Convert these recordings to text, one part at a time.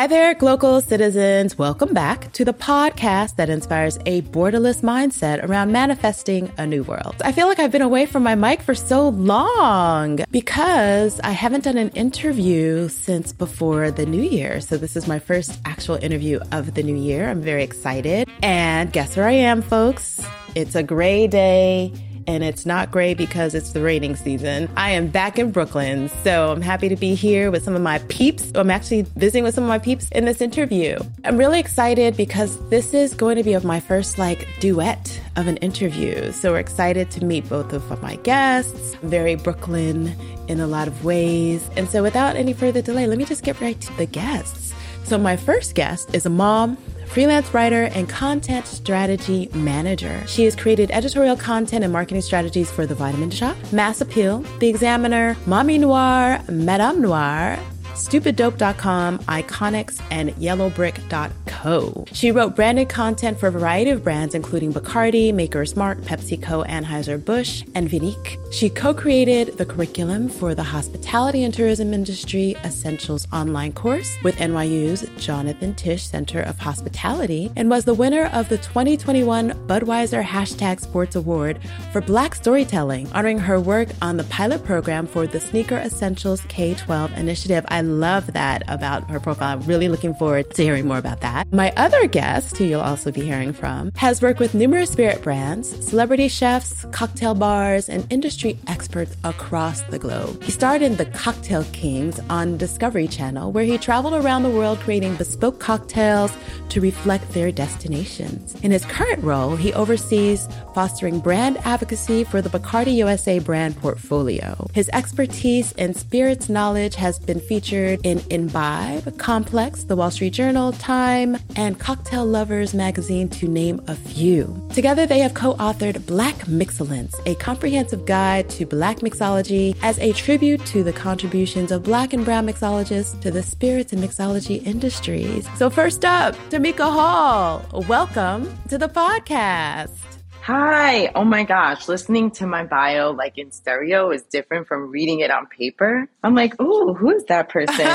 Hi there, global citizens. Welcome back to the podcast that inspires a borderless mindset around manifesting a new world. I feel like I've been away from my mic for so long because I haven't done an interview since before the new year. So this is my first actual interview of the new year. I'm very excited. And guess where I am, folks? It's a gray day and it's not gray because it's the raining season. I am back in Brooklyn, so I'm happy to be here with some of my peeps. I'm actually visiting with some of my peeps in this interview. I'm really excited because this is going to be of my first like duet of an interview. So we're excited to meet both of my guests. Very Brooklyn in a lot of ways. And so without any further delay, let me just get right to the guests. So my first guest is a mom freelance writer, and content strategy manager. She has created editorial content and marketing strategies for The Vitamin Shoppe, Mass Appeal, The Examiner, Mommy Noire, Madame Noire, StupidDope.com, Iconics, and YellowBrick.co. She wrote branded content for a variety of brands, including Bacardi, Maker's Mark, PepsiCo, Anheuser-Busch, and Vinique. She co-created the curriculum for the Hospitality and Tourism Industry Essentials online course with NYU's Jonathan Tisch Center of Hospitality and was the winner of the 2021 Budweiser Hashtag Sports Award for Black Storytelling, honoring her work on the pilot program for the Sneaker Essentials K-12 initiative. I love that about her profile. I'm really looking forward to hearing more about that. My other guest, who you'll also be hearing from, has worked with numerous spirit brands, celebrity chefs, cocktail bars, and industry experts across the globe. He starred in The Cocktail Kings on Discovery Channel, where he traveled around the world creating bespoke cocktails to reflect their destinations. In his current role, he oversees fostering brand advocacy for the Bacardi USA brand portfolio. His expertise and spirits knowledge has been featured featured in Imbibe, Complex, The Wall Street Journal, Time, and Cocktail Lovers magazine, to name a few. Together, they have co authored Black Mixcellence, a comprehensive guide to Black mixology as a tribute to the contributions of Black and Brown mixologists to the spirits and mixology industries. So, first up, Tamika Hall, welcome to the podcast. Hi. Oh my gosh. Listening to my bio like in stereo is different from reading it on paper. I'm like, oh, who is that person?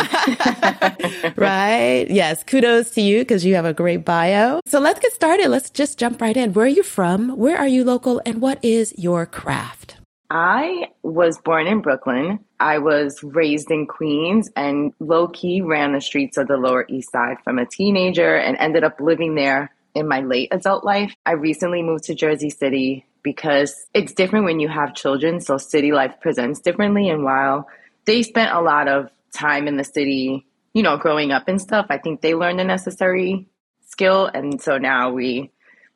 right. Yes. Kudos to you because you have a great bio. So let's get started. Let's just jump right in. Where are you from? Where are you local? And what is your craft? I was born in Brooklyn. I was raised in Queens and low key ran the streets of the Lower East Side from a teenager and ended up living there in my late adult life. I recently moved to Jersey City because it's different when you have children. So city life presents differently. And while they spent a lot of time in the city, you know, growing up and stuff, I think they learned a necessary skill. And so now we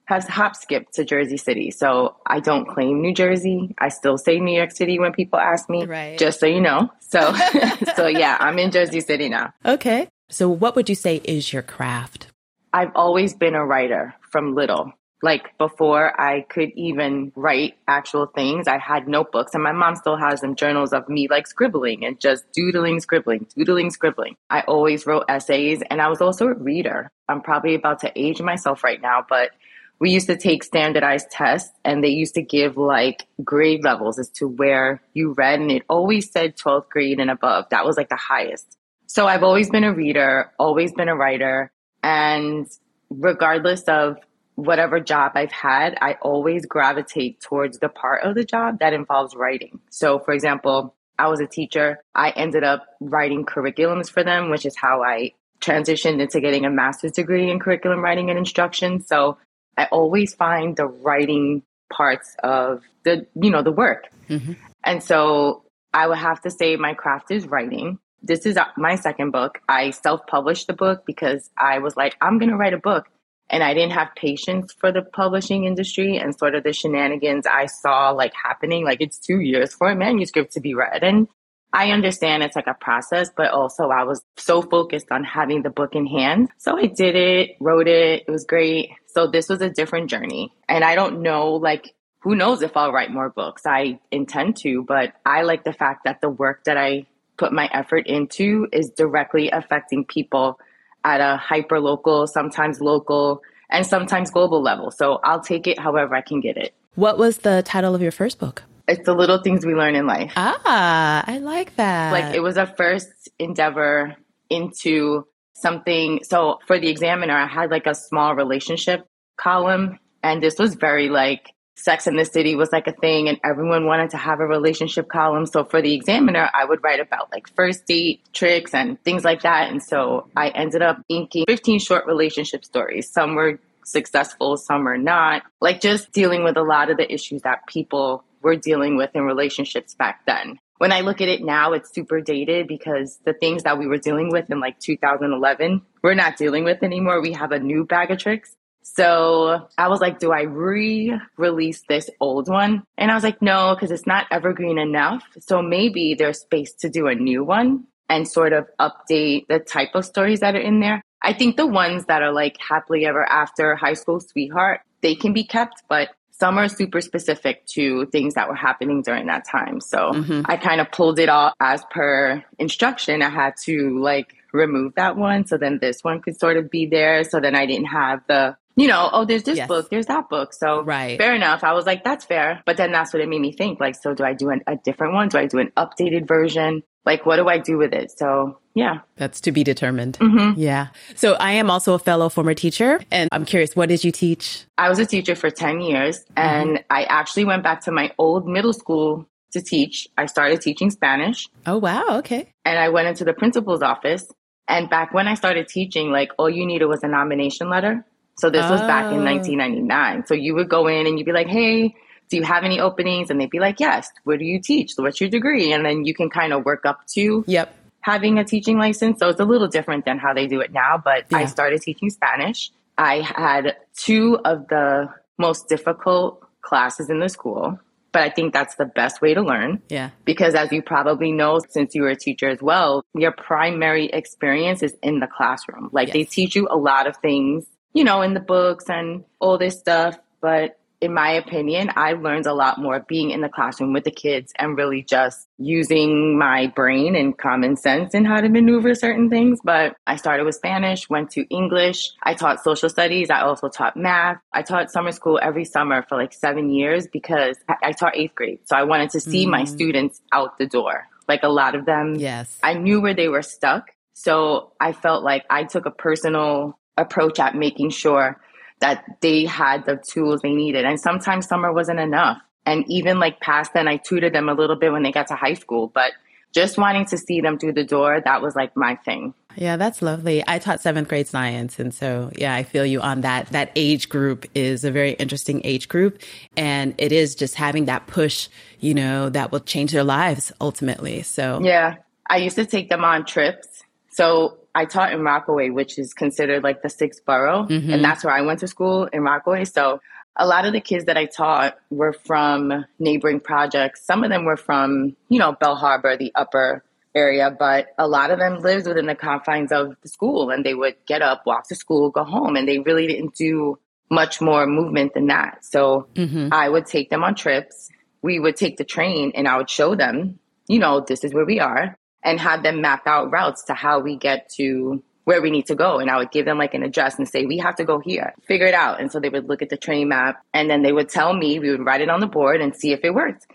have hop skipped to Jersey City. So I don't claim New Jersey. I still say New York City when people ask me, right. just so you know. So, so yeah, I'm in Jersey City now. Okay. So what would you say is your craft? I've always been a writer from little. Like before I could even write actual things, I had notebooks and my mom still has them journals of me like scribbling and just doodling, scribbling, doodling, scribbling. I always wrote essays and I was also a reader. I'm probably about to age myself right now, but we used to take standardized tests and they used to give like grade levels as to where you read and it always said 12th grade and above. That was like the highest. So I've always been a reader, always been a writer. And regardless of whatever job I've had, I always gravitate towards the part of the job that involves writing. So, for example, I was a teacher. I ended up writing curriculums for them, which is how I transitioned into getting a master's degree in curriculum writing and instruction. So, I always find the writing parts of the, you know, the work. Mm-hmm. And so I would have to say my craft is writing this is uh, my second book. I self published the book because I was like, I'm going to write a book. And I didn't have patience for the publishing industry and sort of the shenanigans I saw like happening. Like it's two years for a manuscript to be read. And I understand it's like a process, but also I was so focused on having the book in hand. So I did it, wrote it. It was great. So this was a different journey. And I don't know, like, who knows if I'll write more books? I intend to, but I like the fact that the work that I put my effort into is directly affecting people at a hyper local, sometimes local, and sometimes global level. So I'll take it however I can get it. What was the title of your first book? It's the little things we learn in life. Ah, I like that. Like it was a first endeavor into something. So for the examiner, I had like a small relationship column. And this was very like Sex in the City was like a thing, and everyone wanted to have a relationship column. So for the examiner, I would write about like first date tricks and things like that. And so I ended up inking 15 short relationship stories. Some were successful, some are not. Like just dealing with a lot of the issues that people were dealing with in relationships back then. When I look at it now, it's super dated because the things that we were dealing with in like 2011, we're not dealing with anymore. We have a new bag of tricks. So I was like, do I re release this old one? And I was like, no, because it's not evergreen enough. So maybe there's space to do a new one and sort of update the type of stories that are in there. I think the ones that are like happily ever after high school sweetheart, they can be kept, but some are super specific to things that were happening during that time. So mm-hmm. I kind of pulled it all as per instruction. I had to like remove that one. So then this one could sort of be there. So then I didn't have the you know, oh, there's this yes. book, there's that book. So right. fair enough. I was like, that's fair. But then that's what it made me think. Like, so do I do an, a different one? Do I do an updated version? Like, what do I do with it? So yeah. That's to be determined. Mm-hmm. Yeah. So I am also a fellow former teacher. And I'm curious, what did you teach? I was a teacher for 10 years. And mm-hmm. I actually went back to my old middle school to teach. I started teaching Spanish. Oh, wow. Okay. And I went into the principal's office. And back when I started teaching, like all you needed was a nomination letter. So this oh. was back in 1999. So you would go in and you'd be like, hey, do you have any openings? And they'd be like, yes. Where do you teach? What's your degree? And then you can kind of work up to yep. having a teaching license. So it's a little different than how they do it now. But yeah. I started teaching Spanish. I had two of the most difficult classes in the school. But I think that's the best way to learn. Yeah. Because as you probably know, since you were a teacher as well, your primary experience is in the classroom. Like yes. they teach you a lot of things you know, in the books and all this stuff. But in my opinion, I learned a lot more being in the classroom with the kids and really just using my brain and common sense in how to maneuver certain things. But I started with Spanish, went to English. I taught social studies. I also taught math. I taught summer school every summer for like seven years because I taught eighth grade. So I wanted to see mm. my students out the door. Like a lot of them, yes, I knew where they were stuck. So I felt like I took a personal approach at making sure that they had the tools they needed. And sometimes summer wasn't enough. And even like past then, I tutored them a little bit when they got to high school, but just wanting to see them through the door, that was like my thing. Yeah, that's lovely. I taught seventh grade science. And so, yeah, I feel you on that. That age group is a very interesting age group. And it is just having that push, you know, that will change their lives ultimately. So, yeah, I used to take them on trips. So I taught in Rockaway, which is considered like the sixth borough. Mm-hmm. And that's where I went to school in Rockaway. So a lot of the kids that I taught were from neighboring projects. Some of them were from, you know, Belle Harbor, the upper area, but a lot of them lived within the confines of the school and they would get up, walk to school, go home. And they really didn't do much more movement than that. So mm-hmm. I would take them on trips. We would take the train and I would show them, you know, this is where we are and have them map out routes to how we get to where we need to go. And I would give them like an address and say, we have to go here, figure it out. And so they would look at the train map and then they would tell me, we would write it on the board and see if it worked.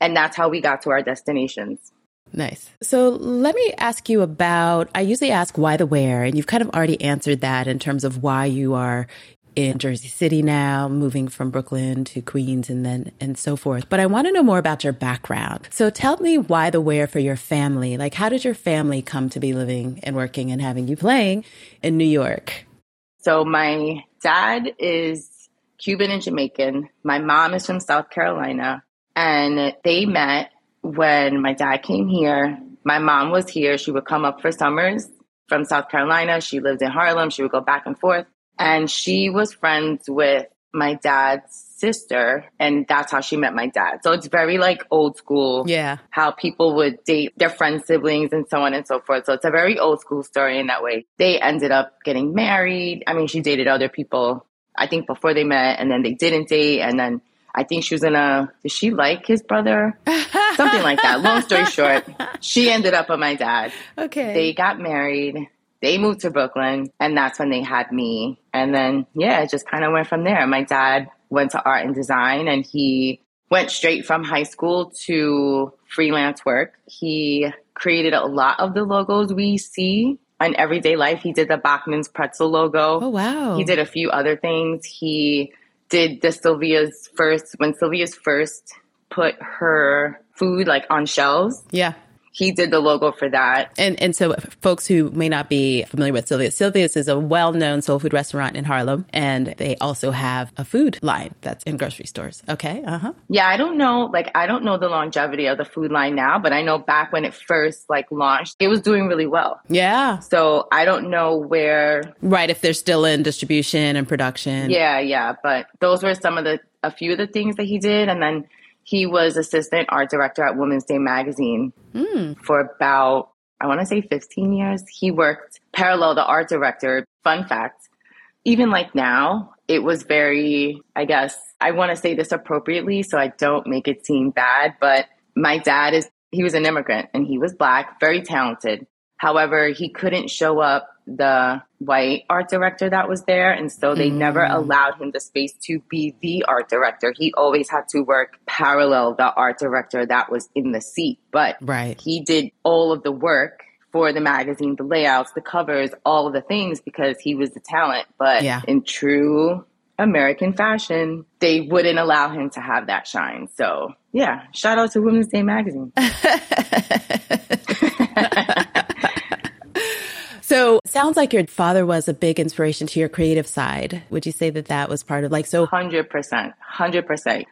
And that's how we got to our destinations. Nice. So let me ask you about I usually ask why the where, and you've kind of already answered that in terms of why you are in Jersey City now, moving from Brooklyn to Queens and then and so forth. But I want to know more about your background. So tell me why the where for your family. Like how did your family come to be living and working and having you playing in New York? So my dad is Cuban and Jamaican. My mom is from South Carolina and they met when my dad came here. My mom was here. She would come up for summers from South Carolina. She lived in Harlem. She would go back and forth and she was friends with my dad's sister and that's how she met my dad. So it's very like old school. Yeah. How people would date their friends' siblings and so on and so forth. So it's a very old school story in that way. They ended up getting married. I mean, she dated other people, I think before they met and then they didn't date. And then I think she was in a, did she like his brother? Something like that. Long story short, she ended up with my dad. Okay. They got married they moved to Brooklyn and that's when they had me. And then, yeah, it just kind of went from there. My dad went to art and design and he went straight from high school to freelance work. He created a lot of the logos we see on Everyday Life. He did the Bachman's pretzel logo. Oh, wow. He did a few other things. He did the Sylvia's first, when Sylvia's first put her food like on shelves. Yeah he did the logo for that. And and so folks who may not be familiar with Sylvia's, Sylvia's is a well-known soul food restaurant in Harlem, and they also have a food line that's in grocery stores. Okay, uh huh. Yeah, I don't know, like I don't know the longevity of the food line now, but I know back when it first like launched, it was doing really well. Yeah. So I don't know where. Right, if they're still in distribution and production. Yeah, yeah, but those were some of the a few of the things that he did, and then he was assistant art director at Women's Day magazine mm. for about, I want to say 15 years. He worked parallel the art director. Fun fact, even like now, it was very, I guess, I want to say this appropriately so I don't make it seem bad, but my dad is, he was an immigrant and he was black, very talented. However, he couldn't show up the white art director that was there. And so they mm. never allowed him the space to be the art director. He always had to work parallel the art director that was in the seat. But right. he did all of the work for the magazine, the layouts, the covers, all of the things because he was the talent. But yeah. in true American fashion, they wouldn't allow him to have that shine. So yeah, shout out to Women's Day magazine. So sounds like your father was a big inspiration to your creative side. Would you say that that was part of like so? Hundred percent, hundred percent.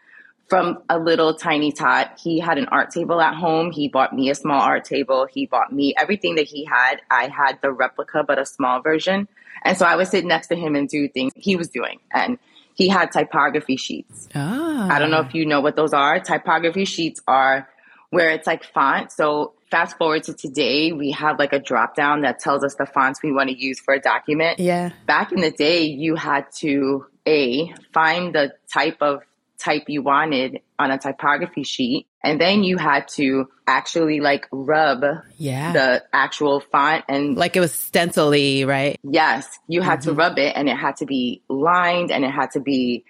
From a little tiny tot, he had an art table at home. He bought me a small art table. He bought me everything that he had. I had the replica, but a small version. And so I would sit next to him and do things he was doing. And he had typography sheets. Ah. I don't know if you know what those are. Typography sheets are where it's like font. So fast forward to today, we have like a drop down that tells us the fonts we want to use for a document. Yeah. Back in the day, you had to a find the type of type you wanted on a typography sheet and then you had to actually like rub yeah. the actual font and like it was stencily right yes you had mm-hmm. to rub it and it had to be lined and it had to be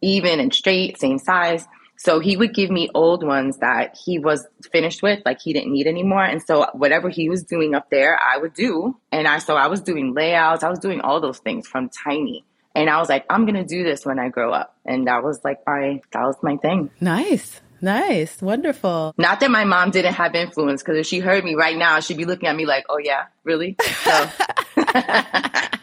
even and straight same size so he would give me old ones that he was finished with, like he didn't need anymore. And so whatever he was doing up there, I would do. And I, so I was doing layouts, I was doing all those things from tiny. And I was like, I'm going to do this when I grow up. And that was like my, that was my thing. Nice. Nice. Wonderful. Not that my mom didn't have influence, because if she heard me right now, she'd be looking at me like, oh, yeah, really? So.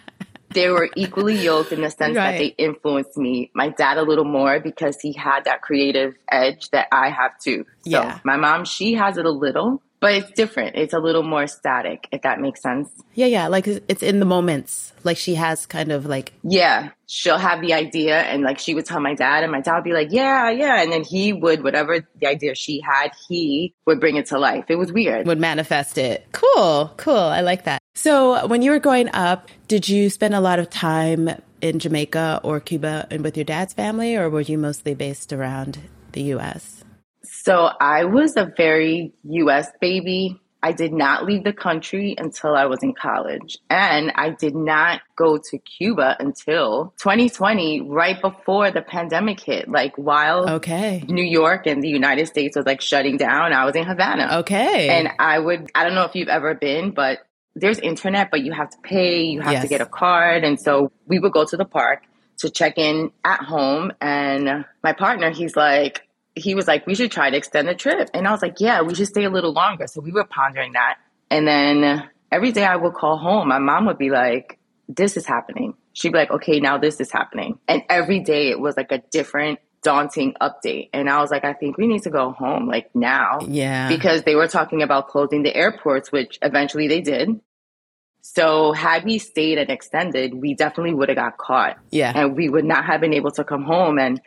they were equally yoked in the sense right. that they influenced me. My dad a little more because he had that creative edge that I have too. So yeah. my mom, she has it a little, but it's different. It's a little more static, if that makes sense. Yeah, yeah. Like it's in the moments. Like she has kind of like. Yeah. She'll have the idea and like she would tell my dad, and my dad would be like, yeah, yeah. And then he would, whatever the idea she had, he would bring it to life. It was weird. Would manifest it. Cool, cool. I like that. So, when you were growing up, did you spend a lot of time in Jamaica or Cuba and with your dad's family, or were you mostly based around the US? So, I was a very US baby. I did not leave the country until I was in college. And I did not go to Cuba until 2020, right before the pandemic hit. Like while okay. New York and the United States was like shutting down, I was in Havana. Okay. And I would, I don't know if you've ever been, but there's internet, but you have to pay, you have yes. to get a card. And so we would go to the park to check in at home. And my partner, he's like, he was like, we should try to extend the trip. And I was like, yeah, we should stay a little longer. So we were pondering that. And then every day I would call home, my mom would be like, this is happening. She'd be like, okay, now this is happening. And every day it was like a different daunting update. And I was like, I think we need to go home like now. Yeah. Because they were talking about closing the airports, which eventually they did. So had we stayed and extended, we definitely would have got caught. Yeah. And we would not have been able to come home. And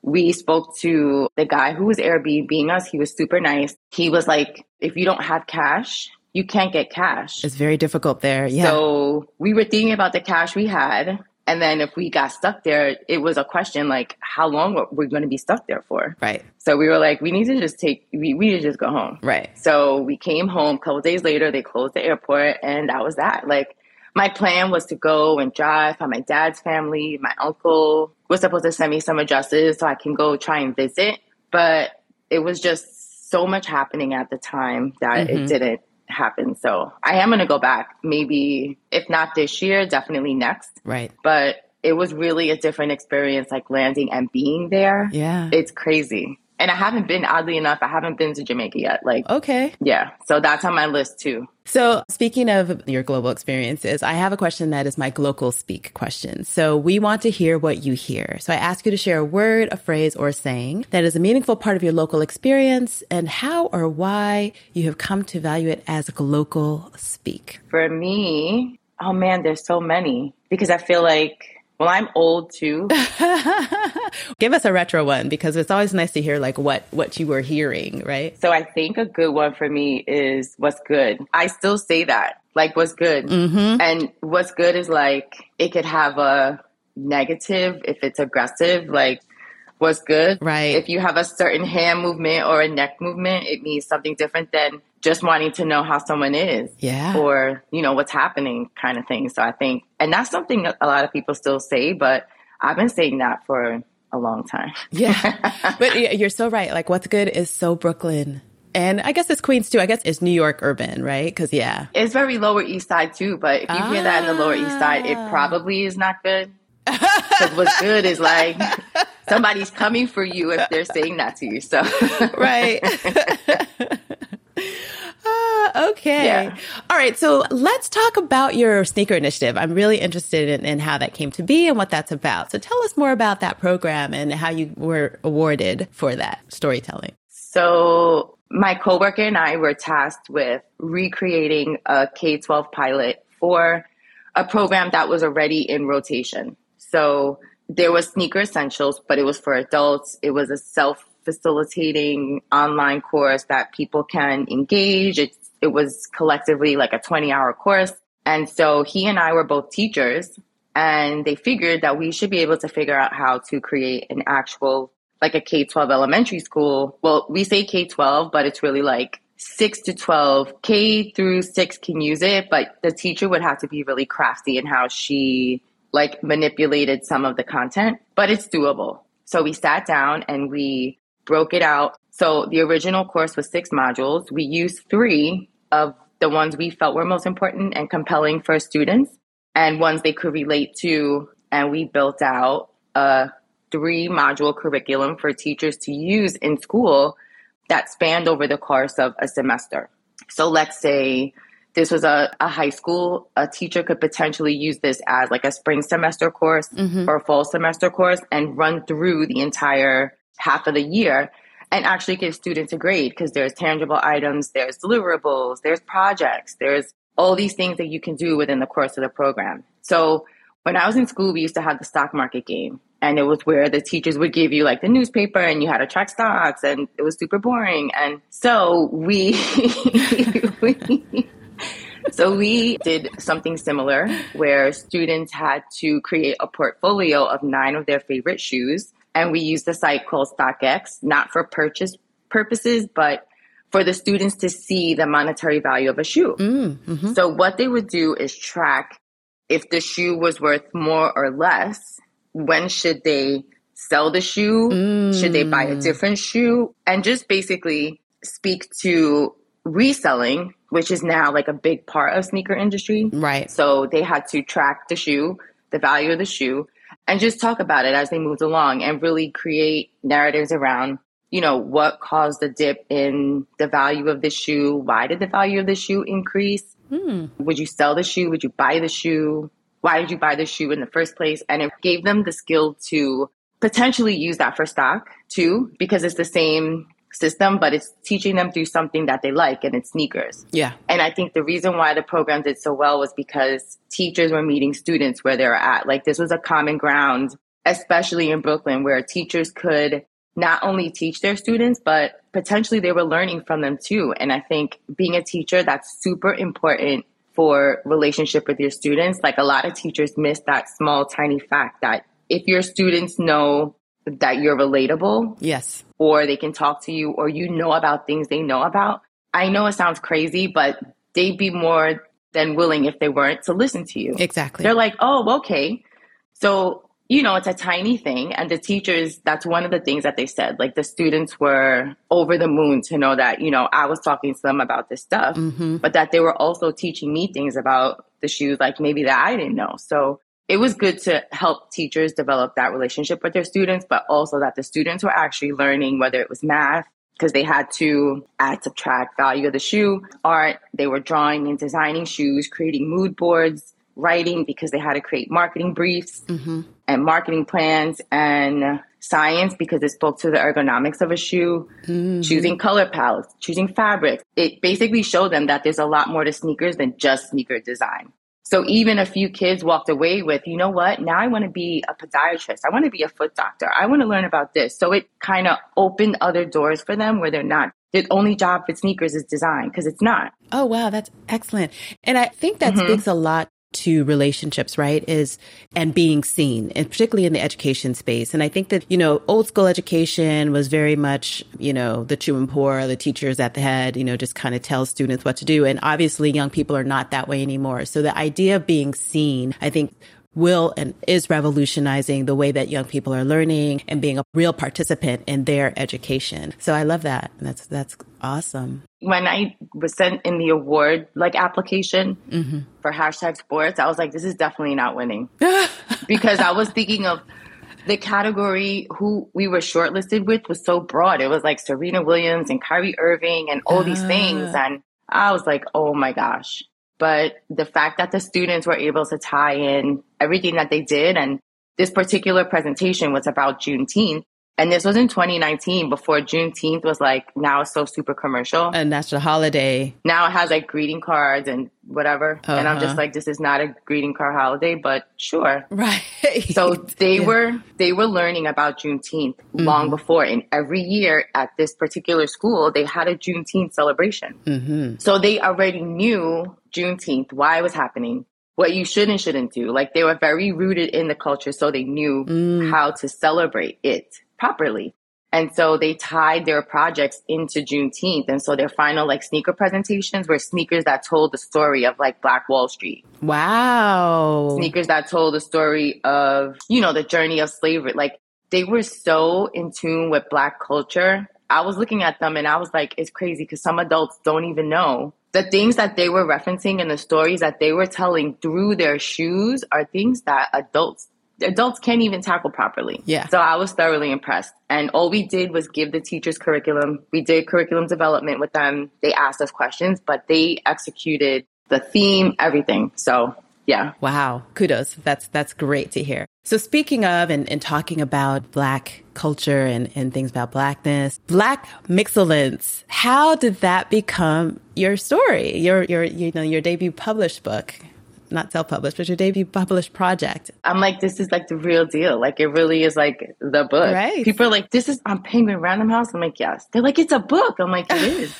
we spoke to the guy who was Airbnb us. He was super nice. He was like, if you don't have cash, you can't get cash. It's very difficult there. Yeah. So we were thinking about the cash we had and then if we got stuck there, it was a question like, how long were we going to be stuck there for? Right. So we were like, we need to just take, we, we need to just go home. Right. So we came home a couple days later, they closed the airport and that was that. Like my plan was to go and drive find my dad's family. My uncle was supposed to send me some addresses so I can go try and visit. But it was just so much happening at the time that mm-hmm. it didn't happened. So I am going to go back maybe, if not this year, definitely next. Right. But it was really a different experience, like landing and being there. Yeah. It's crazy. And I haven't been, oddly enough, I haven't been to Jamaica yet. Like, okay. Yeah. So that's on my list too. So, speaking of your global experiences, I have a question that is my global speak question. So, we want to hear what you hear. So, I ask you to share a word, a phrase, or a saying that is a meaningful part of your local experience and how or why you have come to value it as a global speak. For me, oh man, there's so many because I feel like well, I'm old too. Give us a retro one because it's always nice to hear like what what you were hearing, right? So I think a good one for me is what's good. I still say that. Like what's good. Mm-hmm. And what's good is like it could have a negative if it's aggressive, like what's good. Right. If you have a certain hand movement or a neck movement, it means something different than just wanting to know how someone is. Yeah. Or, you know, what's happening kind of thing. So I think, and that's something a lot of people still say, but I've been saying that for a long time. yeah. But you're so right. Like what's good is so Brooklyn. And I guess it's Queens too. I guess it's New York urban, right? Because yeah, it's very Lower East Side too. But if you ah. hear that in the Lower East Side, it ah. probably is not good. Because what's good is like somebody's coming for you if they're saying that to you. So right. Uh, okay. Yeah. All right. So let's talk about your sneaker initiative. I'm really interested in, in, how that came to be and what that's about. So tell us more about that program and how you were awarded for that storytelling. So my coworker and I were tasked with recreating a K 12 pilot for a program that was already in rotation. So there was sneaker essentials, but it was for adults. It was a self facilitating online course that people can engage. It, it was collectively like a 20 hour course. And so he and I were both teachers and they figured that we should be able to figure out how to create an actual like a K 12 elementary school. Well, we say K 12, but it's really like 6 to 12. K through 6 can use it, but the teacher would have to be really crafty in how she like manipulated some of the content, but it's doable. So we sat down and we broke it out. So the original course was six modules. We used three of the ones we felt were most important and compelling for students and ones they could relate to. And we built out a three module curriculum for teachers to use in school that spanned over the course of a semester. So let's say this was a, a high school, a teacher could potentially use this as like a spring semester course mm-hmm. or a fall semester course and run through the entire half of the year and actually give students a grade because there's tangible items, there's deliverables, there's projects, there's all these things that you can do within the course of the program. So when I was in school, we used to have the stock market game. And it was where the teachers would give you like the newspaper and you had to track stocks and it was super boring. And so we, we so we did something similar where students had to create a portfolio of nine of their favorite shoes. And we used a site called StockX, not for purchase purposes, but for the students to see the monetary value of a shoe. Mm, mm-hmm. So what they would do is track if the shoe was worth more or less, when should they sell the shoe? Mm. Should they buy a different shoe? And just basically speak to reselling which is now like a big part of sneaker industry. Right. So they had to track the shoe, the value of the shoe, and just talk about it as they moved along and really create narratives around, you know, what caused the dip in the value of the shoe? Why did the value of the shoe increase? Hmm. Would you sell the shoe? Would you buy the shoe? Why did you buy the shoe in the first place? And it gave them the skill to potentially use that for stock too, because it's the same system, but it's teaching them through something that they like and it's sneakers. Yeah. And I think the reason why the program did so well was because teachers were meeting students where they were at. Like this was a common ground, especially in Brooklyn, where teachers could not only teach their students, but potentially they were learning from them too. And I think being a teacher, that's super important for relationship with your students. Like a lot of teachers miss that small, tiny fact that if your students know that you're relatable. Yes. Or they can talk to you or you know about things they know about. I know it sounds crazy, but they'd be more than willing if they weren't to listen to you. Exactly. They're like, oh, okay. So you know, it's a tiny thing. And the teachers, that's one of the things that they said. Like the students were over the moon to know that, you know, I was talking to them about this stuff, mm-hmm. but that they were also teaching me things about the shoes, like maybe that I didn't know. So it was good to help teachers develop that relationship with their students, but also that the students were actually learning whether it was math, because they had to add, subtract value of the shoe, art, they were drawing and designing shoes, creating mood boards, writing because they had to create marketing briefs mm-hmm. and marketing plans and science because it spoke to the ergonomics of a shoe, mm-hmm. choosing color palettes, choosing fabrics. It basically showed them that there's a lot more to sneakers than just sneaker design. So even a few kids walked away with, you know what? Now I want to be a podiatrist. I want to be a foot doctor. I want to learn about this. So it kind of opened other doors for them where they're not the only job with sneakers is design because it's not. Oh, wow. That's excellent. And I think that mm-hmm. speaks a lot to relationships, right? Is and being seen, and particularly in the education space. And I think that, you know, old school education was very much, you know, the chew and pour, the teachers at the head, you know, just kind of tell students what to do. And obviously young people are not that way anymore. So the idea of being seen, I think will and is revolutionizing the way that young people are learning and being a real participant in their education. So I love that. That's that's awesome. When I was sent in the award like application mm-hmm. for hashtag sports, I was like, this is definitely not winning because I was thinking of the category who we were shortlisted with was so broad. It was like Serena Williams and Kyrie Irving and all these things. Ah. And I was like, oh my gosh. But the fact that the students were able to tie in everything that they did, and this particular presentation was about Juneteenth, and this was in 2019 before Juneteenth was like now it's so super commercial. A national holiday. Now it has like greeting cards and whatever. Uh-huh. And I'm just uh-huh. like, this is not a greeting card holiday, but sure. Right. so they yeah. were they were learning about Juneteenth mm-hmm. long before. And every year at this particular school, they had a Juneteenth celebration. Mm-hmm. So they already knew Juneteenth, why it was happening, what you should and shouldn't do. Like they were very rooted in the culture, so they knew mm. how to celebrate it properly. And so they tied their projects into Juneteenth. And so their final like sneaker presentations were sneakers that told the story of like Black Wall Street. Wow. Sneakers that told the story of, you know, the journey of slavery. Like they were so in tune with Black culture. I was looking at them and I was like, it's crazy because some adults don't even know the things that they were referencing and the stories that they were telling through their shoes are things that adults adults can't even tackle properly. Yeah. So I was thoroughly impressed. And all we did was give the teachers curriculum. We did curriculum development with them. They asked us questions, but they executed the theme, everything. So yeah. Wow. Kudos. That's that's great to hear. So speaking of and, and talking about black culture and, and things about blackness, black mixcellence, how did that become your story? Your your you know, your debut published book? Not self-published, but your debut published project. I'm like, this is like the real deal. Like it really is like the book. Right. People are like, this is on Penguin Random House. I'm like, yes. They're like, it's a book. I'm like, it is.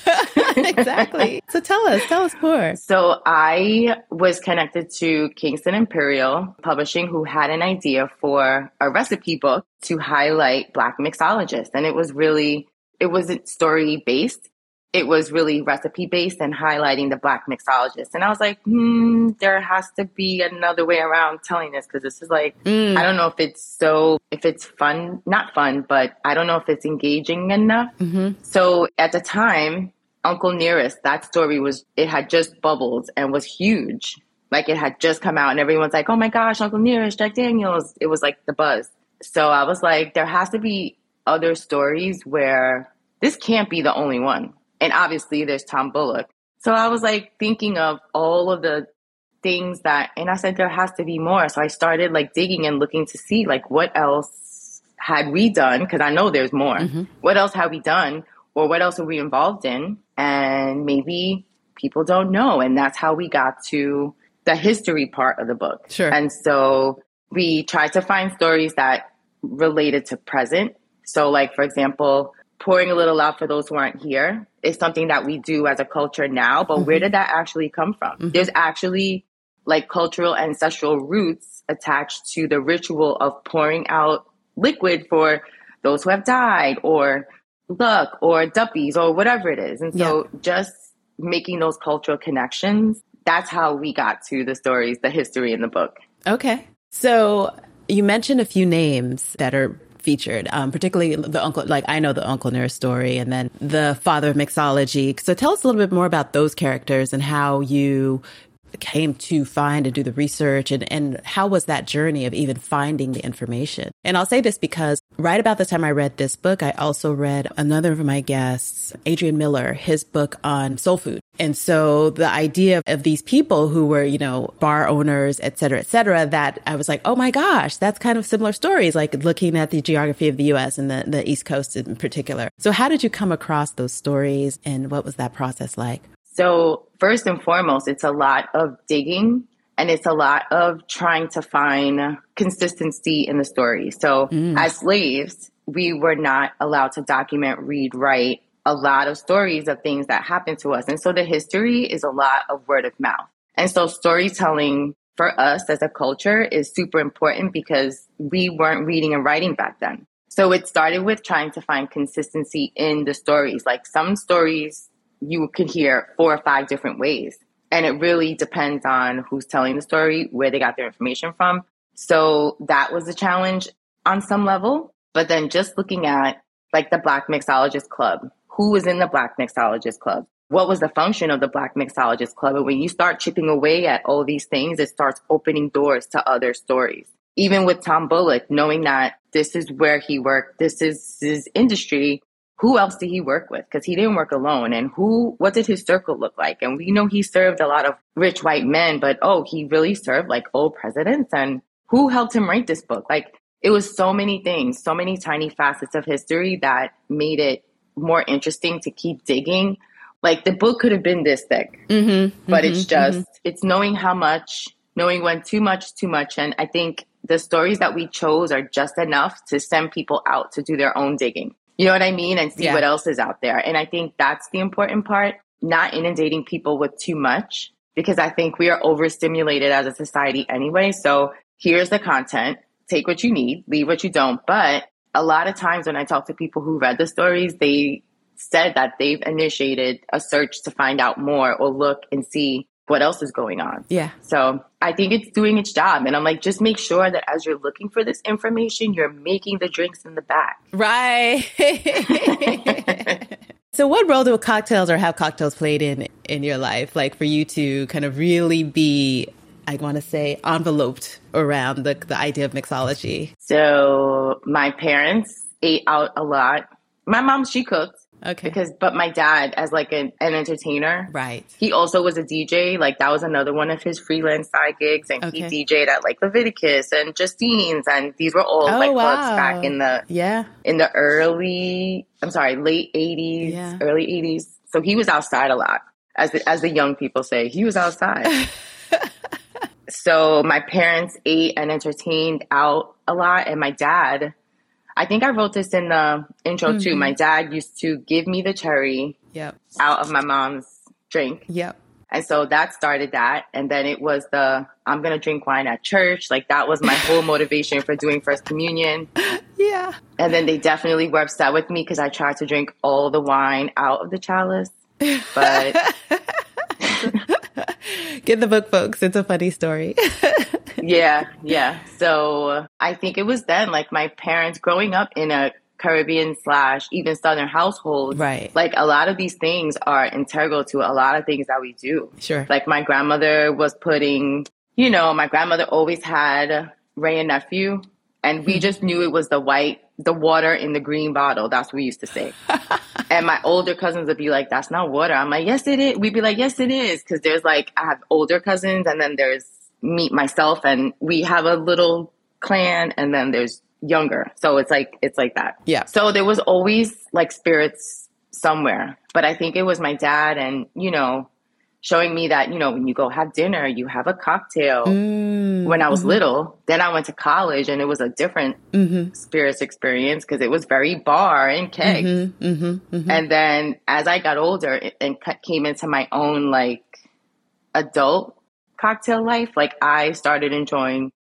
exactly. So tell us, tell us more. So I was connected to Kingston Imperial Publishing, who had an idea for a recipe book to highlight Black mixologists. And it was really, it wasn't story based it was really recipe based and highlighting the black mixologist. And I was like, hmm, there has to be another way around telling this because this is like, mm. I don't know if it's so, if it's fun, not fun, but I don't know if it's engaging enough. Mm-hmm. So at the time, Uncle Nearest, that story was, it had just bubbled and was huge. Like it had just come out and everyone's like, oh my gosh, Uncle Nearest, Jack Daniels. It was like the buzz. So I was like, there has to be other stories where this can't be the only one and obviously there's Tom Bullock. So I was like thinking of all of the things that, and I said, there has to be more. So I started like digging and looking to see like what else had we done? Cause I know there's more. Mm-hmm. What else have we done? Or what else are we involved in? And maybe people don't know. And that's how we got to the history part of the book. Sure. And so we tried to find stories that related to present. So like, for example, pouring a little out for those who aren't here is something that we do as a culture now, but mm-hmm. where did that actually come from? Mm-hmm. There's actually like cultural ancestral roots attached to the ritual of pouring out liquid for those who have died or luck or duppies or whatever it is. And so yeah. just making those cultural connections, that's how we got to the stories, the history in the book. Okay. So You mentioned a few names that are featured, um, particularly the uncle, like I know the Uncle Nearest story and then the father of mixology. So tell us a little bit more about those characters and how you came to find and do the research and, and how was that journey of even finding the information? And I'll say this because right about the time I read this book, I also read another of my guests, Adrian Miller, his book on soul food. And so the idea of these people who were, you know, bar owners, et cetera, et cetera, that I was like, oh my gosh, that's kind of similar stories, like looking at the geography of the US and the, the East Coast in particular. So how did you come across those stories and what was that process like? So, first and foremost, it's a lot of digging and it's a lot of trying to find consistency in the story. So, mm. as slaves, we were not allowed to document, read, write a lot of stories of things that happened to us. And so, the history is a lot of word of mouth. And so, storytelling for us as a culture is super important because we weren't reading and writing back then. So, it started with trying to find consistency in the stories. Like, some stories you can hear four or five different ways. And it really depends on who's telling the story, where they got their information from. So that was a challenge on some level. But then just looking at like the Black Mixologist Club, who was in the Black Mixologist Club? What was the function of the Black Mixologist Club? And when you start chipping away at all these things, it starts opening doors to other stories. Even with Tom Bullock, knowing that this is where he worked, this is his industry, who else did he work with? Because he didn't work alone. And who, what did his circle look like? And we know he served a lot of rich white men, but oh, he really served like old presidents. And who helped him write this book? Like it was so many things, so many tiny facets of history that made it more interesting to keep digging. Like the book could have been this thick, mm-hmm, but mm-hmm, it's just, mm-hmm. it's knowing how much, knowing when too much, too much. And I think the stories that we chose are just enough to send people out to do their own digging. You know what I mean? And see yeah. what else is out there. And I think that's the important part, not inundating people with too much because I think we are overstimulated as a society anyway. So here's the content. Take what you need, leave what you don't. But a lot of times when I talk to people who read the stories, they said that they've initiated a search to find out more or look and see what else is going on. Yeah. So I think it's doing its job. And I'm like, just make sure that as you're looking for this information, you're making the drinks in the back. Right. so what role do cocktails or have cocktails played in in your life? Like for you to kind of really be I want to say enveloped around the the idea of mixology. So my parents ate out a lot. My mom, she cooked. Okay. Because, but my dad, as like an, an entertainer, right? He also was a DJ. Like that was another one of his freelance side gigs, and okay. he DJed at like Leviticus and Justine's, and these were all oh, like wow. clubs back in the yeah in the early. I'm sorry, late '80s, yeah. early '80s. So he was outside a lot, as the, as the young people say. He was outside. so my parents ate and entertained out a lot, and my dad I think I wrote this in the intro mm-hmm. too. My dad used to give me the cherry yep. out of my mom's drink. Yep. And so that started that. And then it was the I'm going to drink wine at church. Like that was my whole motivation for doing First Communion. Yeah. And then they definitely were upset with me because I tried to drink all the wine out of the chalice. But. Get the book, folks. It's a funny story yeah, yeah. So I think it was then like my parents growing up in a Caribbean slash even Southern household. Right. Like a lot of these things are integral to a lot of things that we do. Sure. Like my grandmother was putting, you know, my grandmother always had Wray and Nephew, and we mm-hmm. just knew it was the white, the water in the green bottle. That's what we used to say. and my older cousins would be like, "That's not water." I'm like, "Yes, it is." We'd be like, "Yes, it is," because there's like I have older cousins, and then there's meet myself and we have a little clan and then there's younger. So it's like it's like that. Yeah. So there was always like spirits somewhere. But I think it was my dad and, you know, showing me that, you know, when you go have dinner, you have a cocktail. Mm, when I was mm-hmm. little, then I went to college and it was a different mm-hmm. spirits experience because it was very bar and kegs. Mm-hmm, mm-hmm, mm-hmm. and then as I got older and came into my own like adult cocktail life, like I started enjoying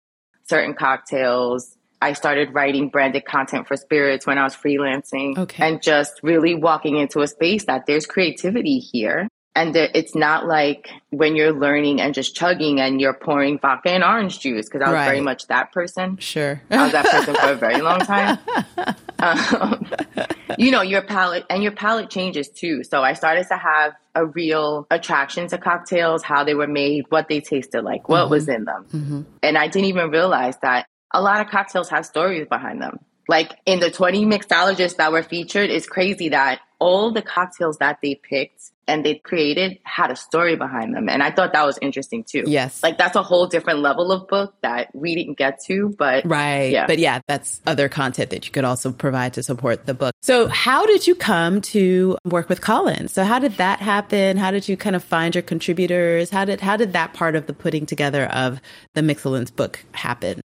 certain cocktails. I started writing branded content for spirits when I was freelancing okay. and just really walking into a space that there's creativity here. And it's not like when you're learning and just chugging and you're pouring vodka and orange juice, because I was right. very much that person. Sure. I was that person for a very long time. Um, you know, your palate and your palate changes too. So I started to have a real attraction to cocktails, how they were made, what they tasted like, what mm-hmm. was in them. Mm-hmm. And I didn't even realize that a lot of cocktails have stories behind them. Like in the 20 mixologists that were featured, it's crazy that all the cocktails that they picked and they created had a story behind them. And I thought that was interesting too. Yes. Like that's a whole different level of book that we didn't get to, but Right. Yeah. But yeah, that's other content that you could also provide to support the book. So how did you come to work with Colin? So how did that happen? How did you kind of find your contributors? How did how did that part of the putting together of the Mixcellence book happen?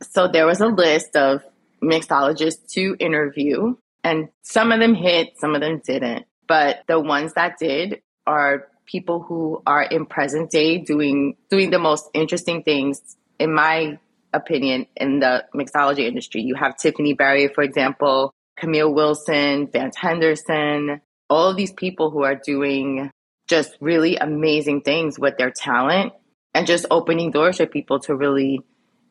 So there was a list of mixologists to interview and some of them hit, some of them didn't. But the ones that did are people who are in present day doing doing the most interesting things, in my opinion, in the mixology industry. You have Tiffanie Barriere, for example, Camille Wilson, Vance Henderson, all of these people who are doing just really amazing things with their talent and just opening doors for people to really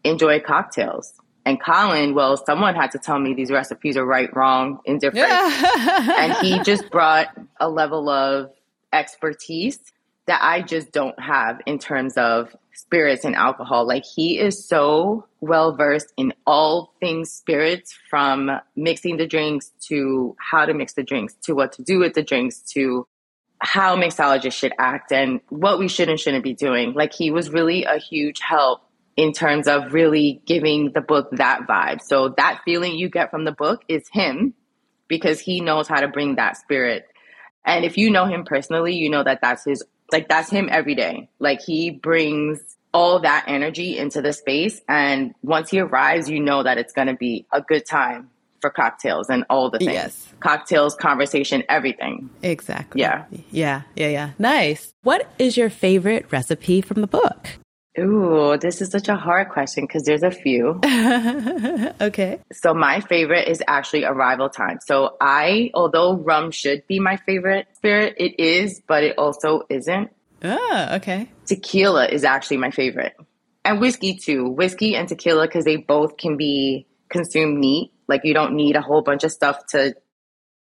enjoy cocktails. And Colin, well, someone had to tell me these recipes are right, wrong, indifferent. and he just brought a level of expertise that I just don't have in terms of spirits and alcohol. Like he is so well versed in all things spirits from mixing the drinks to how to mix the drinks to what to do with the drinks to how mixologists should act and what we should and shouldn't be doing. Like he was really a huge help in terms of really giving the book that vibe. So that feeling you get from the book is him because he knows how to bring that spirit. And if you know him personally, you know that that's his like that's him every day. Like he brings all that energy into the space and once he arrives, you know that it's going to be a good time for cocktails and all the things. Yes. Cocktails, conversation, everything. Exactly. Yeah. Yeah, yeah, yeah. Nice. What is your favorite recipe from the book? Ooh, this is such a hard question because there's a few. okay. So my favorite is actually arrival time. So I, although rum should be my favorite spirit, it is, but it also isn't. Ah, okay. Tequila is actually my favorite. And whiskey too. Whiskey and tequila because they both can be consumed neat. Like you don't need a whole bunch of stuff to.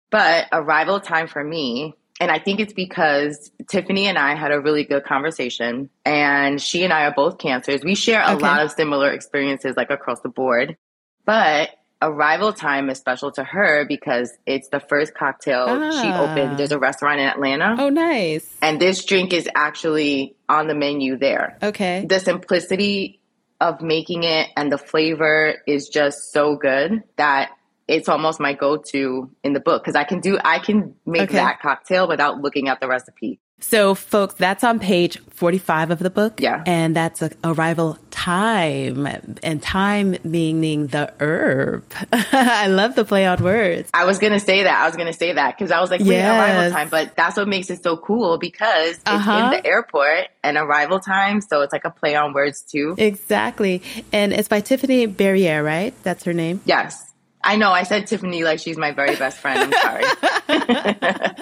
But arrival time for me and I think it's because Tiffany and I had a really good conversation, and she and I are both cancers. We share a okay. lot of similar experiences, like across the board. But arrival time is special to her because it's the first cocktail ah. she opened. There's a restaurant in Atlanta. Oh, nice. And this drink is actually on the menu there. Okay. The simplicity of making it and the flavor is just so good that it's almost my go-to in the book because I can do I can make okay. that cocktail without looking at the recipe. So, folks, that's on page 45 of the book. Yeah. And that's a arrival time, and time meaning the herb. I love the play on words. I was going to say that. I was going to say that because I was like, wait, yes. arrival time. But that's what makes it so cool because it's uh-huh. in the airport and arrival time. So it's like a play on words, too. Exactly. And it's by Tiffanie Barriere, right? That's her name? Yes. I know I said Tiffany like she's my very best friend. I'm sorry.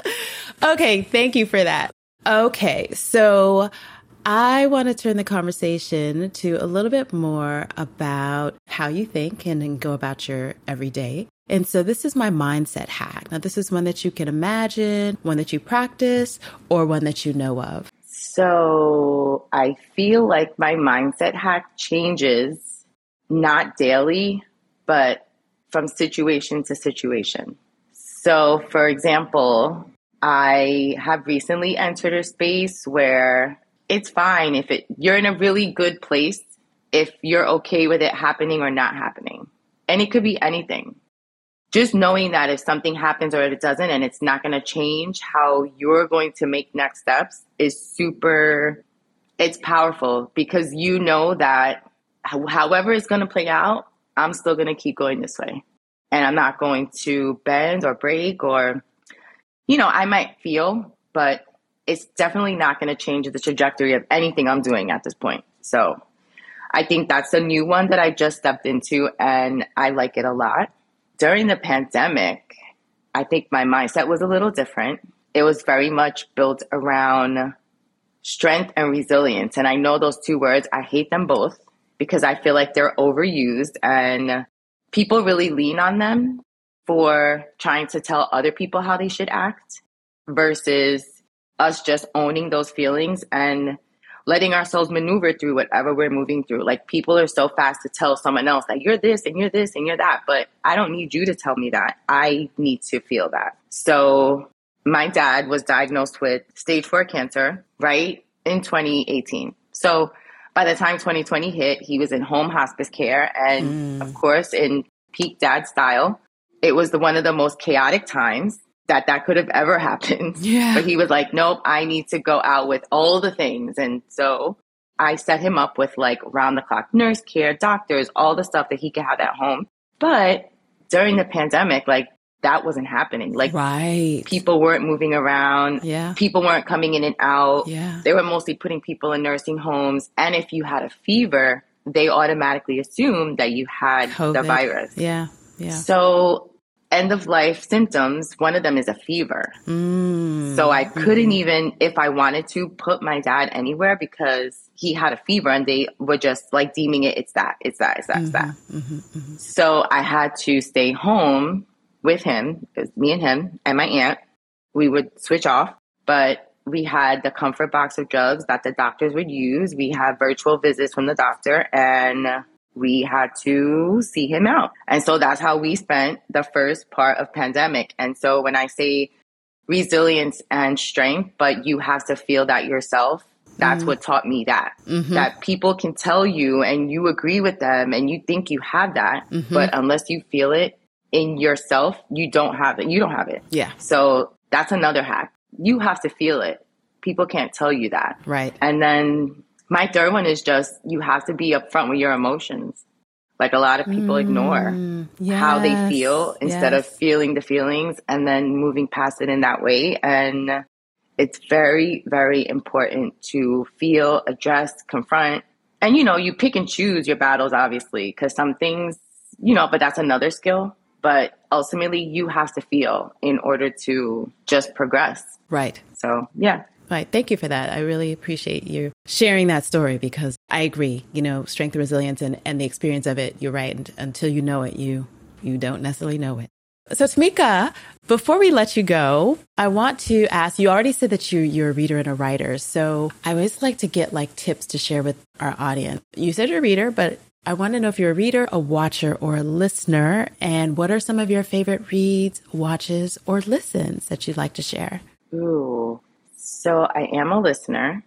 okay, thank you for that. Okay, so I want to turn the conversation to a little bit more about how you think and then go about your everyday. And so this is my mindset hack. Now, this is one that you can imagine, one that you practice, or one that you know of. So I feel like my mindset hack changes not daily, but from situation to situation. So, for example, I have recently entered a space where it's fine if it you're in a really good place if you're okay with it happening or not happening. And it could be anything. Just knowing that if something happens or it doesn't and it's not going to change how you're going to make next steps is super it's powerful because you know that however it's going to play out, I'm still going to keep going this way. And I'm not going to bend or break or, you know, I might feel, but it's definitely not going to change the trajectory of anything I'm doing at this point. So I think that's a new one that I just stepped into and I like it a lot. During the pandemic, I think my mindset was a little different it was very much built around strength and resilience. And I know those two words, I hate them both because I feel like they're overused and people really lean on them for trying to tell other people how they should act versus us just owning those feelings and letting ourselves maneuver through whatever we're moving through. Like people are so fast to tell someone else that you're this and you're this and you're that, but I don't need you to tell me that. I need to feel that. So my dad was diagnosed with stage four cancer, right? In 2018. So by the time 2020 hit, he was in home hospice care. And mm. of course, in peak dad style, it was the one of the most chaotic times that that could have ever happened. Yeah. But he was like, nope, I need to go out with all the things. And so I set him up with like round the clock nurse care, doctors, all the stuff that he could have at home. But during the pandemic, like that wasn't happening. Like right. people weren't moving around. Yeah. People weren't coming in and out. Yeah. They were mostly putting people in nursing homes. And if you had a fever, they automatically assumed that you had COVID. the virus. Yeah. Yeah. So end of life symptoms, one of them is a fever. Mm. So I couldn't even, if I wanted to, put my dad anywhere because he had a fever and they were just like deeming it, it's that, it's that, it's that, it's that. Mm-hmm, mm-hmm, mm-hmm. So I had to stay home with him. It was me and him and my aunt. We would switch off, but we had the comfort box of drugs that the doctors would use. We had virtual visits from the doctor and we had to see him out. And so that's how we spent the first part of pandemic. And so when I say resilience and strength, but you have to feel that yourself, that's mm what taught me that. Mm-hmm. That people can tell you and you agree with them and you think you have that, mm-hmm. but unless you feel it in yourself, you don't have it. You don't have it. Yeah. So that's another hack. You have to feel it. People can't tell you that. Right. And then my third one is just you have to be upfront with your emotions. Like a lot of people mm, ignore yes, how they feel instead yes. of feeling the feelings and then moving past it in that way. And it's very, very important to feel, address, confront. And you know, you pick and choose your battles, obviously, because some things, you know, but that's another skill. But ultimately, you have to feel in order to just progress. Right. So, yeah. Right. Thank you for that. I really appreciate you sharing that story because I agree, you know, strength and resilience and, and the experience of it. You're right. And until you know it, you, you don't necessarily know it. So Tamika, before we let you go, I want to ask, you already said that you, you're a reader and a writer. So I always like to get like tips to share with our audience. You said you're a reader, but I want to know if you're a reader, a watcher, or a listener. And what are some of your favorite reads, watches, or listens that you'd like to share? Ooh, so I am a listener.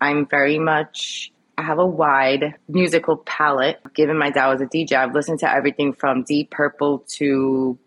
I'm very much, I have a wide musical palette. Given my dad was a DJ, I've listened to everything from Deep Purple to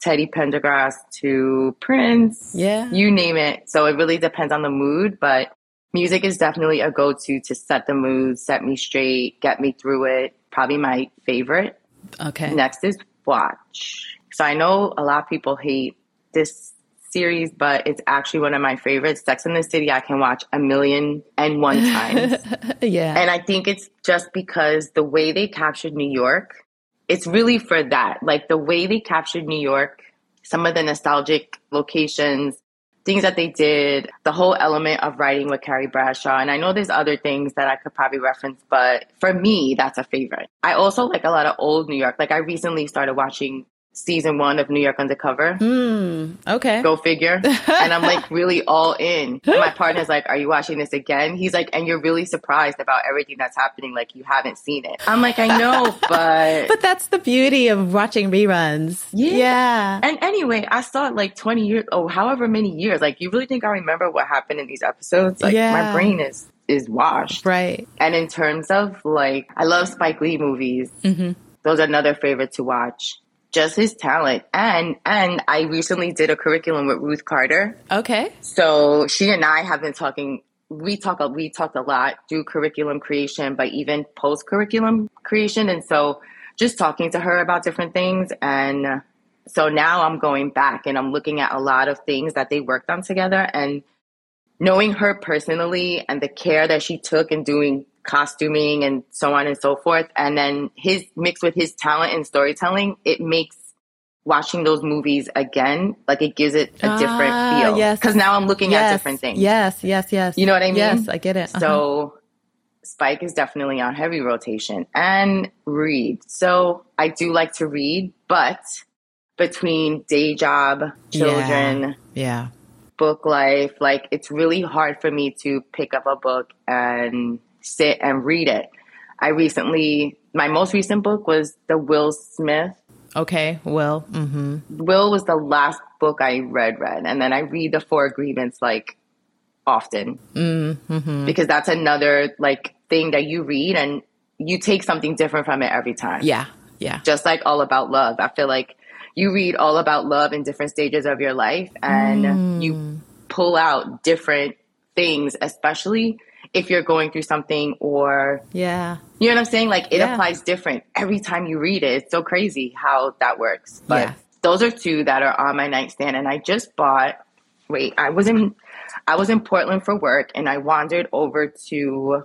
Teddy Pendergrass to Prince. Yeah. You name it. So it really depends on the mood, but music is definitely a go to to set the mood, set me straight, get me through it. Probably my favorite. Okay. Next is watch. So I know a lot of people hate this series, but it's actually one of my favorites. Sex in the City, I can watch a million and one times. yeah. And I think it's just because the way they captured New York, it's really for that. Like the way they captured New York, some of the nostalgic locations, things that they did, the whole element of writing with Carrie Bradshaw. And I know there's other things that I could probably reference, but for me, that's a favorite. I also like a lot of old New York. Like I recently started watching season one of New York Undercover. Mm, okay. Go figure. and I'm like really all in. And my partner's like, Are you watching this again? He's like, And you're really surprised about everything that's happening. Like you haven't seen it. I'm like, I know, but. but that's the beauty of watching reruns. Yeah. yeah. And anyway, I saw it like 20 years, oh, however many years. Like, you really think I remember what happened in these episodes? Like, yeah. my brain is is washed. Right. And in terms of like, I love Spike Lee movies. Mm-hmm. Those are another favorite to watch just his talent. And and I recently did a curriculum with Ruth Carter. Okay. So she and I have been talking we talk we talked a lot through curriculum creation, but even post curriculum creation. And so just talking to her about different things and so now I'm going back and I'm looking at a lot of things that they worked on together and knowing her personally and the care that she took in doing costuming and so on and so forth. And then his mixed with his talent in storytelling, it makes watching those movies again, like it gives it a different Ah, feel. yes. Because now I'm looking yes, at different things. Yes, yes, yes. You know what I mean? Yes, I get it. Uh-huh. So Spike is definitely on heavy rotation and read. So I do like to read, but between day job, children, yeah. Book life, like it's really hard for me to pick up a book and sit and read it. I recently, my most recent book was the Will Smith. Okay. Will. mm-hmm. Will was the last book I read, read, and then I read the Four Agreements like often Mm-hmm. because that's another like thing that you read and you take something different from it every time. Yeah. Yeah. Just like All About Love. I feel like you read all about love in different stages of your life and Mm. you pull out different things, especially if you're going through something or Yeah. you know what I'm saying? Like it Yeah. applies different every time you read it. It's so crazy how that works. But Yeah. those are two that are on my nightstand and I just bought wait, I was in I was in Portland for work and I wandered over to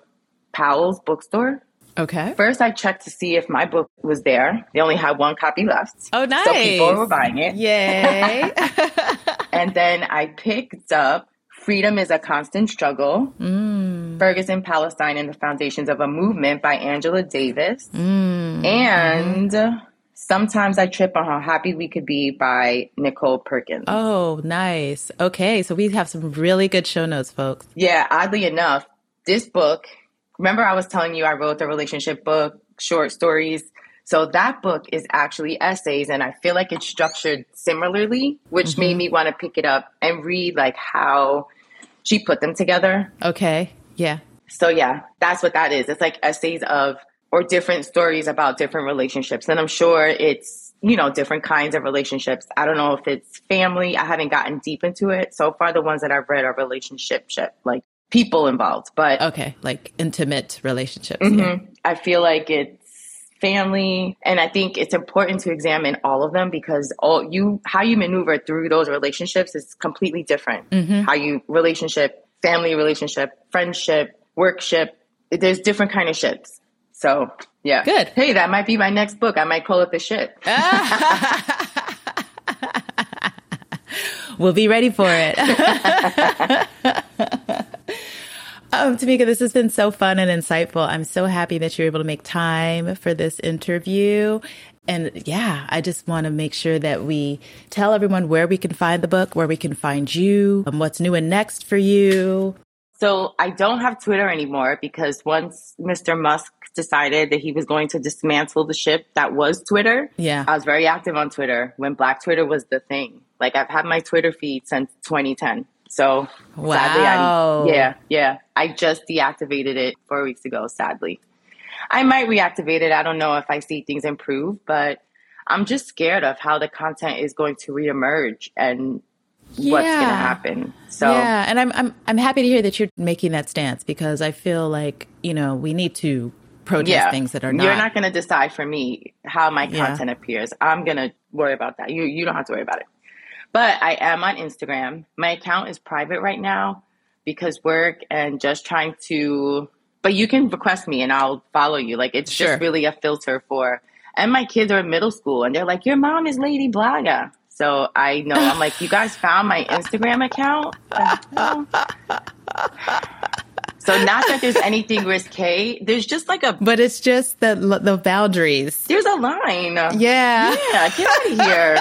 Powell's bookstore. Okay. First I checked to see if my book was there. They only had one copy left. Oh, nice. So people were buying it. Yay. And then I picked up Freedom is a Constant Struggle, mm. Ferguson, Palestine, and the Foundations of a Movement by Angela Davis. Mm. And Sometimes I Trip on How Happy We Could Be by Nichole Perkins. Oh, nice. Okay. So we have some really good show notes, folks. Yeah, oddly enough, this book, remember I was telling you I wrote the relationship book, short stories. So that book is actually essays, and I feel like it's structured similarly, which made mm-hmm. me want to pick it up and read like how she put them together. Okay. Yeah. So yeah, that's what that is. It's like essays of or different stories about different relationships. And I'm sure it's, you know, different kinds of relationships. I don't know if it's family. I haven't gotten deep into it. So far the ones that I've read are relationship like people involved. But Okay. Like intimate relationships. Yeah. Mhm. I feel like it's family and I think it's important to examine all of them because all you how you maneuver through those relationships is completely different. Mhm. How you relationship, family relationship, friendship, workship, there's different kind of ships. So, yeah. Good. Hey, that might be my next book. I might call it The Ship. we'll be ready for it. um, Tamika, this has been so fun and insightful. I'm so happy that you're able to make time for this interview. And yeah, I just want to make sure that we tell everyone where we can find the book, where we can find you, and what's new and next for you. So I don't have Twitter anymore because once Mr. Musk decided that he was going to dismantle the ship that was Twitter, Yeah. I was very active on Twitter when Black Twitter was the thing. Like I've had my Twitter feed since 2010. So sadly, Wow. I, yeah, yeah, I just deactivated it four weeks ago. Sadly, I might reactivate it. I don't know if I see things improve, but I'm just scared of how the content is going to reemerge and what's going to happen. So Yeah, and I'm I'm I'm happy to hear that you're making that stance because I feel like you know we need to protest things that are not. You're not going to decide for me how my Yeah. content appears. I'm going to worry about that. You you don't have to worry about it. But I am on Instagram. My account is private right now because work and just trying to. But you can request me and I'll follow you. Like it's Sure. just really a filter for. And my kids are in middle school and they're like, "Your mom is Lady Blogga." So I know I'm like, "You guys found my Instagram account?" So not that there's anything risque. There's just like a but it's just the the boundaries. there's a line. Yeah. Yeah, get out of here.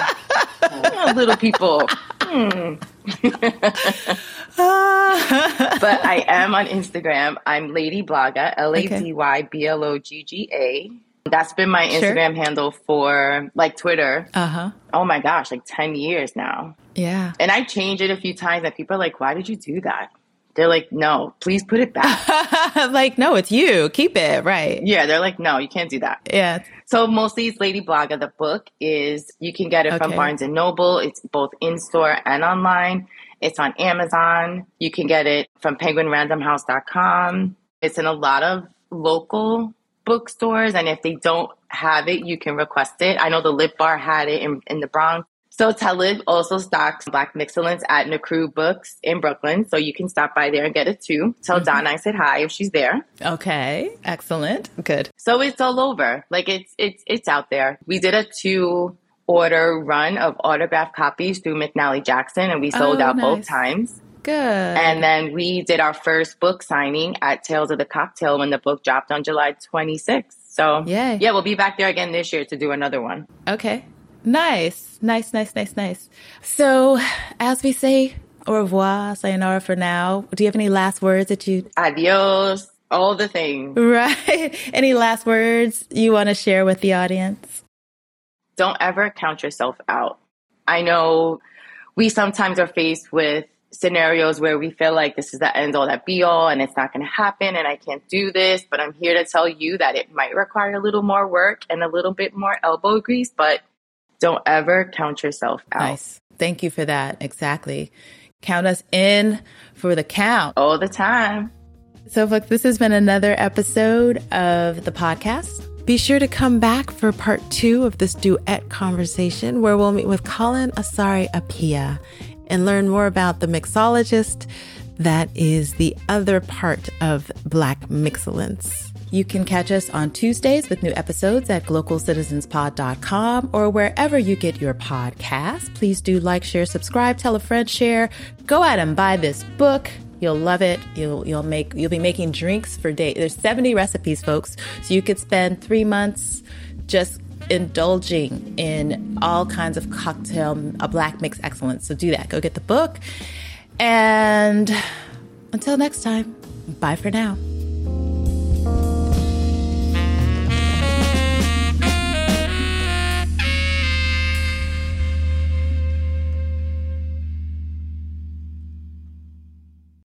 Yeah, little people. Hmm. But I am on Instagram. I'm Lady Blogga, L A D Y B L O G G A. That's been my Sure. Instagram handle for like Twitter. uh huh. Oh my gosh, like 10 years now. Yeah. And I changed it a few times and people are like, why did you do that? They're like, no, please put it back. like no, it's you. Keep it right. yeah, they're like, no, you can't do that. Yeah. So mostly it's Lady Blogga. The book is you can get it from Barnes and Noble. It's both in store and online. It's on Amazon. You can get it from penguinrandomhouse.com. It's in a lot of local bookstores and if they don't have it, you can request it. I know the Lit Bar had it in, in the Bronx. So Talib also stocks Black Mixcellence at Nkiru Books in Brooklyn. So you can stop by there and get it too. Tell mm-hmm. Donna I said hi if she's there. Okay. Excellent. Good. So it's all over. Like it's it's it's out there. We did a two order run of autograph copies through McNally Jackson, and we sold Oh, out nice. both times. Good. And then we did our first book signing at Tales of the Cocktail when the book dropped on July 26th. So, Yay. yeah, we'll be back there again this year to do another one. Okay. Nice. Nice, nice, nice, nice. So, as we say au revoir, sayonara for now, do you have any last words that you, Adios, all the things. right? any last words you want to share with the audience? Don't ever count yourself out. I know we sometimes are faced with scenarios where we feel like this is the end all that be all and it's not going to happen and I can't do this, but I'm here to tell you that it might require a little more work and a little bit more elbow grease, but don't ever count yourself out Nice. Thank you for that. Exactly. Count us in for the count. all the time. So, folks, this has been another episode of the podcast. Be sure to come back for part two of this duet conversation where we'll meet with Colin Asare-Appiah and learn more about the mixologist that is the other part of Black Mixcellence. You can catch us on Tuesdays with new episodes at glocalcitizenspod.com or wherever you get your podcasts. Please do like, share, subscribe, tell a friend, share. Go out and buy this book. You'll love it. You'll you'll make you'll be making drinks for days. There's 70 recipes, folks. So you could spend three months just indulging in all kinds of cocktail, a black Mixcellence. So do that. Go get the book. And until next time, bye for now.